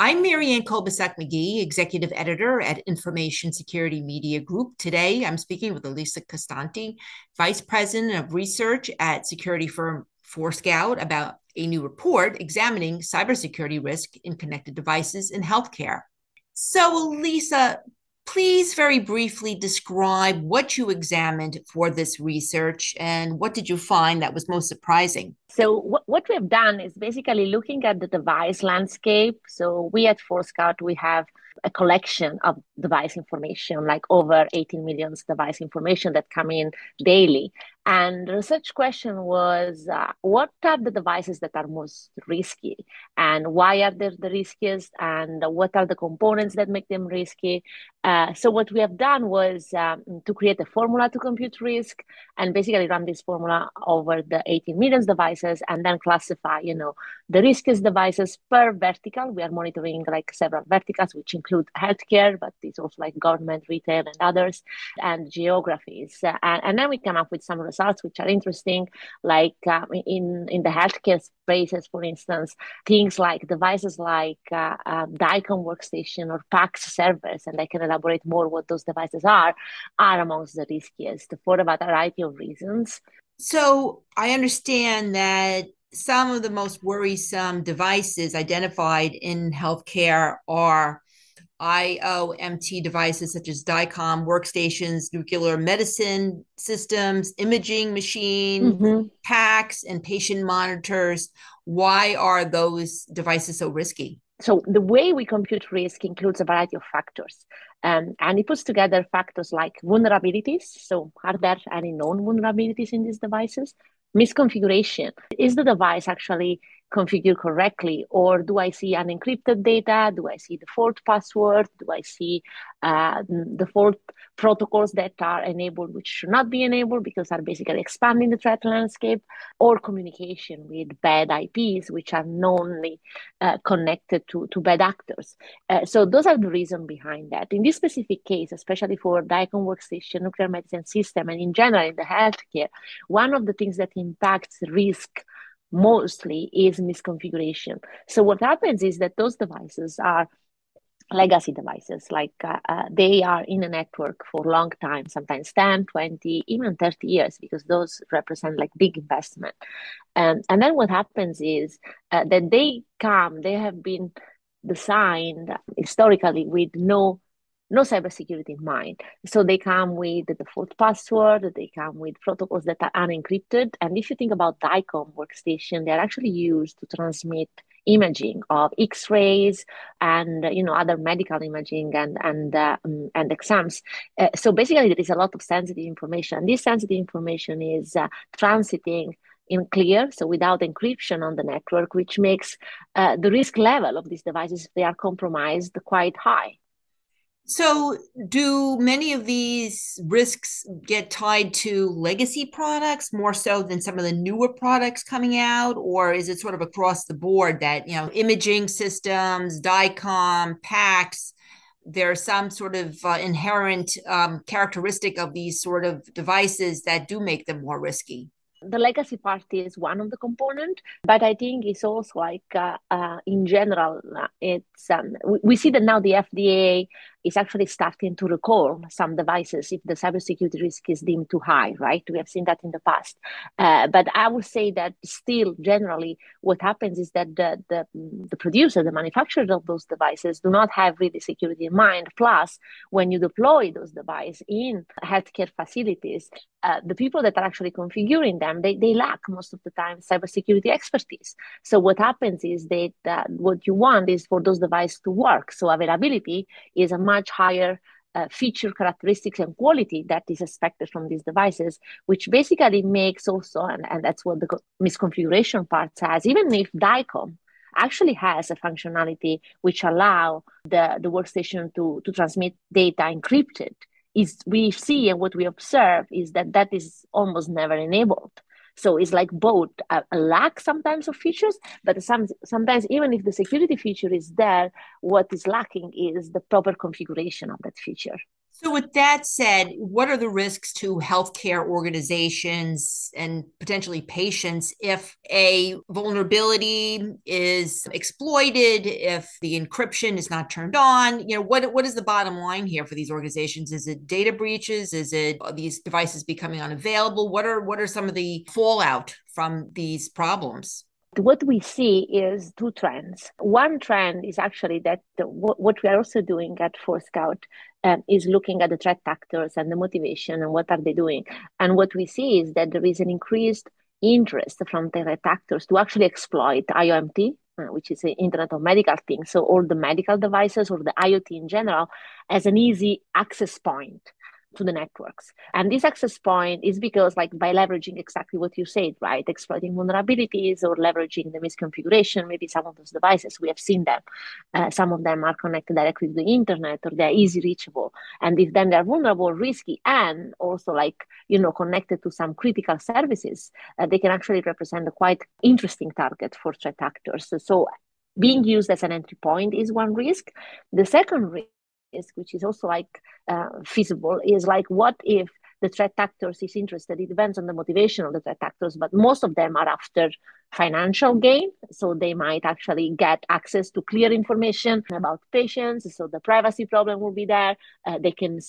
I'm Marianne Kolbasuk McGee, Executive Editor at Information Security Media Group. Today, I'm speaking with Elisa Costante, Vice President of Research at security firm Forescout, about a new report examining cybersecurity risk in connected devices in healthcare. So, Elisa, please very briefly describe what you examined for this research and what did you find that was most surprising? So, what, what we have done is basically looking at the device landscape. So, we at Forescout, we have a collection of device information, like over 18 million device information that come in daily. And the research question was uh, what are the devices that are most risky and why are they the riskiest and what are the components that make them risky? Uh, so, what we have done was um, to create a formula to compute risk and basically run this formula over the 18 million devices and then classify, you know, the riskiest devices per vertical. We are monitoring like several verticals, which include healthcare, but it's also like government, retail, and others, and geographies. Uh, and, and, then we come up with some which are interesting, like uh, in in the healthcare spaces, for instance, things like devices like uh, uh, DICOM workstation or PACS servers, and I can elaborate more what those devices are, are amongst the riskiest for a variety of reasons. So I understand that some of the most worrisome devices identified in healthcare are IOMT devices such as DICOM workstations, nuclear medicine systems, imaging machine, mm-hmm. PACS, and patient monitors. Why are those devices so risky? So, the way we compute risk includes a variety of factors. Um, and it puts together factors like vulnerabilities. So, are there any known vulnerabilities in these devices? Misconfiguration. Is the device actually configured correctly or do i see unencrypted data? Do i see the default password? Do i see uh, default protocols that are enabled which should not be enabled because are basically expanding the threat landscape or communication with bad ips which are knownly uh, connected to, to bad actors? Uh, so those are the reason behind that. In this specific case especially for DICOM workstation nuclear medicine system and in general in the healthcare one of the things that impacts risk mostly is misconfiguration. So what happens is that those devices are legacy devices like uh, uh, they are in a network for a long time sometimes 10 20 even 30 years because those represent like big investment um, and then what happens is uh, that they come they have been designed historically with no no cybersecurity in mind. So they come with the default password, they come with protocols that are unencrypted. And if you think about DICOM workstation, they're actually used to transmit imaging of X-rays and you know other medical imaging and and uh, um, and exams. Uh, so basically, there is a lot of sensitive information. This sensitive information is uh, transiting in clear, so without encryption on the network, which makes uh, the risk level of these devices, if they are compromised, quite high. So, do many of these risks get tied to legacy products more so than some of the newer products coming out, or is it sort of across the board that you know imaging systems, DICOM, PACS? There's some sort of uh, inherent um, characteristic of these sort of devices that do make them more risky the legacy part is one of the component but i think it's also like uh, uh, in general uh, it's um, we, we, see that now the fda is actually starting to recall some devices if the cybersecurity risk is deemed too high, right? We have seen that in the past. Uh, but I would say that still, generally, what happens is that the, the, the producer, the manufacturers of those devices do not have really security in mind. Plus, when you deploy those devices in healthcare facilities, uh, the people that are actually configuring them, they, they lack most of the time cybersecurity expertise. So what happens is that what you want is for those devices to work. So availability is a much higher uh, feature characteristics and quality that is expected from these devices, which basically makes also, and, and that's what the misconfiguration part says, even if DICOM actually has a functionality which allow the, the workstation to, to transmit data encrypted, is we see and what we observe is that that is almost never enabled. So it's like both a, a lack sometimes of features, but some, sometimes even if the security feature is there, what is lacking is the proper configuration of that feature. So, with that said, what are the risks to healthcare organizations and potentially patients if a vulnerability is exploited, if the encryption is not turned on? You know, what what is the bottom line here for these organizations? Is it data breaches? Is it these devices becoming unavailable? What are what are some of the fallout from these problems? what we see is two trends. One trend is actually that the, what, we are also doing at Forescout um, is looking at the threat actors and the motivation and what are they doing. And what we see is that there is an increased interest from the threat actors to actually exploit IOMT, uh, which is the Internet of Medical Things. So all the medical devices or the IoT in general as an easy access point to the networks. And this access point is because, like, by leveraging exactly what you said, right, exploiting vulnerabilities or leveraging the misconfiguration, maybe some of those devices, we have seen them. Uh, some of them are connected directly to the internet or they're easy reachable. And if then they're vulnerable, risky, and also, like, you know, connected to some critical services, uh, they can actually represent a quite interesting target for threat actors. So, so being used as an entry point is one risk. The second which is also like uh, feasible, is like what if the threat actors is interested? It depends on the motivation of the threat actors, but most of them are after financial gain. So they might actually get access to clear information about patients. So the privacy problem will be there. Uh, they can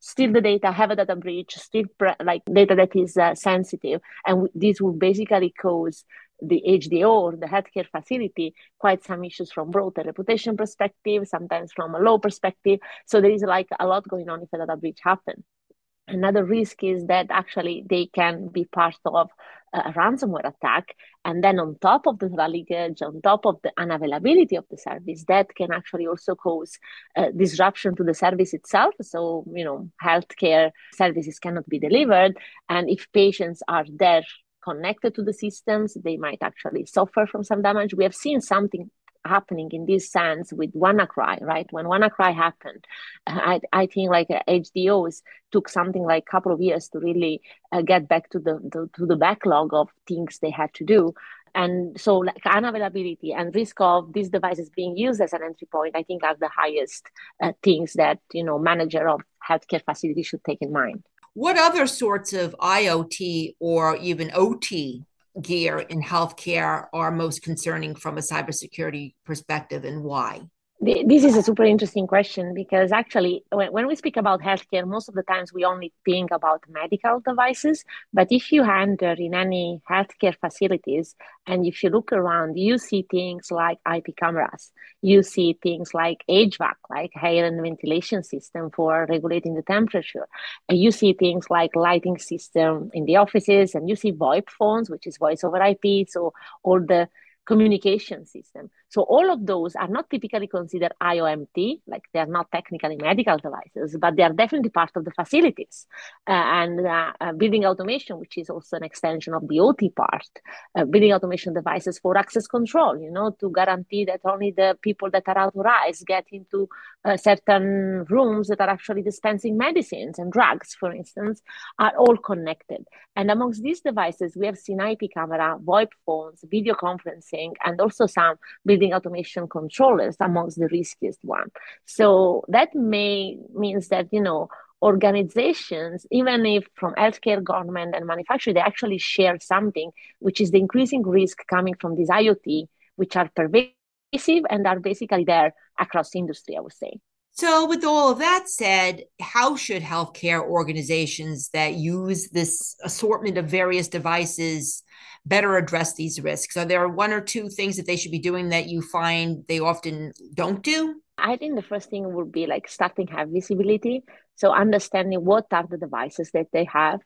steal the data, have a data breach, steal pre- like data that is uh, sensitive, and w- this will basically cause the HDO or the healthcare facility quite some issues from both a reputation perspective, sometimes from a law perspective. So there is like a lot going on if a data breach happens. Another risk is that actually they can be part of a ransomware attack. And then on top of the leakage, on top of the unavailability of the service, that can actually also cause uh, disruption to the service itself. So, you know, healthcare services cannot be delivered. And if patients are there connected to the systems, they might actually suffer from some damage. We have seen something happening in this sense with WannaCry, right? When WannaCry happened, I, I think like HDOs took something like a couple of years to really uh, get back to the, the, to the backlog of things they had to do. And so like unavailability and risk of these devices being used as an entry point, I think are the highest uh, things that, you know, manager of healthcare facilities should take in mind. What other sorts of IoT or even OT gear in healthcare are most concerning from a cybersecurity perspective and why? This is a super interesting question because actually, when, when we speak about healthcare, most of the times we only think about medical devices. But if you enter in any healthcare facilities and if you look around, you see things like IP cameras, you see things like HVAC, like air and ventilation system for regulating the temperature, and you see things like lighting system in the offices, and you see VoIP phones, which is voice over IP. So all the communication system. So all of those are not typically considered IOMT, like they are not technically medical devices, but they are definitely part of the facilities. Uh, and uh, uh, building automation, which is also an extension of the OT part, uh, building automation devices for access control, you know, to guarantee that only the people that are authorized get into uh, certain rooms that are actually dispensing medicines and drugs, for instance, are all connected. And amongst these devices, we have seen IP camera, VoIP phones, video conferencing, and also some building automation controllers amongst the riskiest one. So that may means that, you know, organizations, even if from healthcare, government, and manufacturing, they actually share something, which is the increasing risk coming from these IoT, which are pervasive and are basically there across industry, I would say. So, with all of that said, how should healthcare organizations that use this assortment of various devices better address these risks? Are there one or two things that they should be doing that you find they often don't do? I think the first thing would be like starting have visibility. So, understanding what are the devices that they have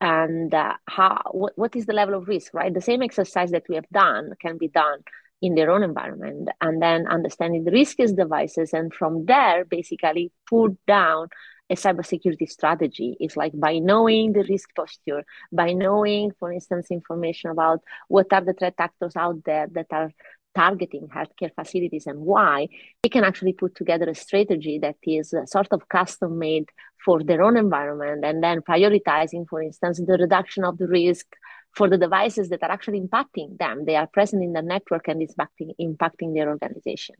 and uh, how what, what is the level of risk, right? The same exercise that we have done can be done in their own environment and then understanding the riskiest devices and from there basically put down a cybersecurity strategy. Is like by knowing the risk posture by knowing for instance information about what are the threat actors out there that are targeting healthcare facilities and why we can actually put together a strategy that is sort of custom made for their own environment and then prioritizing for instance the reduction of the risk for the devices that are actually impacting them. They are present in the network and it's impacting, impacting their organization.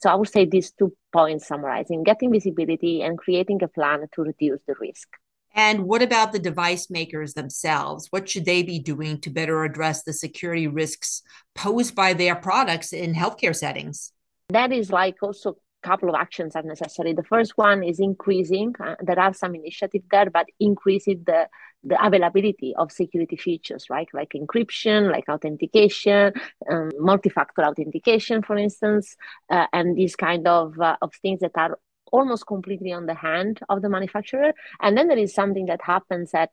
So I would say these two points summarizing getting visibility and creating a plan to reduce the risk. And what about the device makers themselves? What should they be doing to better address the security risks posed by their products in healthcare settings? That is like also couple of actions are necessary. The first one is increasing, uh, there are some initiatives there, but increasing the the availability of security features, right? Like encryption, like authentication, um, multi-factor authentication, for instance, uh, and these kind of uh, of things that are almost completely on the hand of the manufacturer. And then there is something that happens at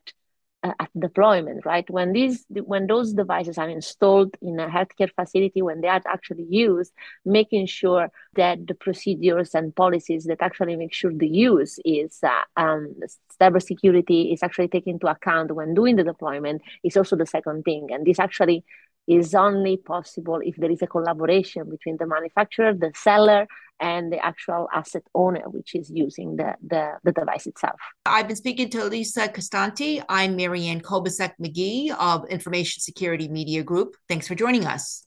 at deployment, right? When these when those devices are installed in a healthcare facility, when they are actually used, making sure that the procedures and policies that actually make sure the use is uh, um, cybersecurity is actually taken into account when doing the deployment is also the second thing. And this actually is only possible if there is a collaboration between the manufacturer, the seller, and the actual asset owner, which is using the, the, the device itself. I've been speaking to Lisa Costante. I'm Marianne Kolbasuk McGee of Information Security Media Group. Thanks for joining us.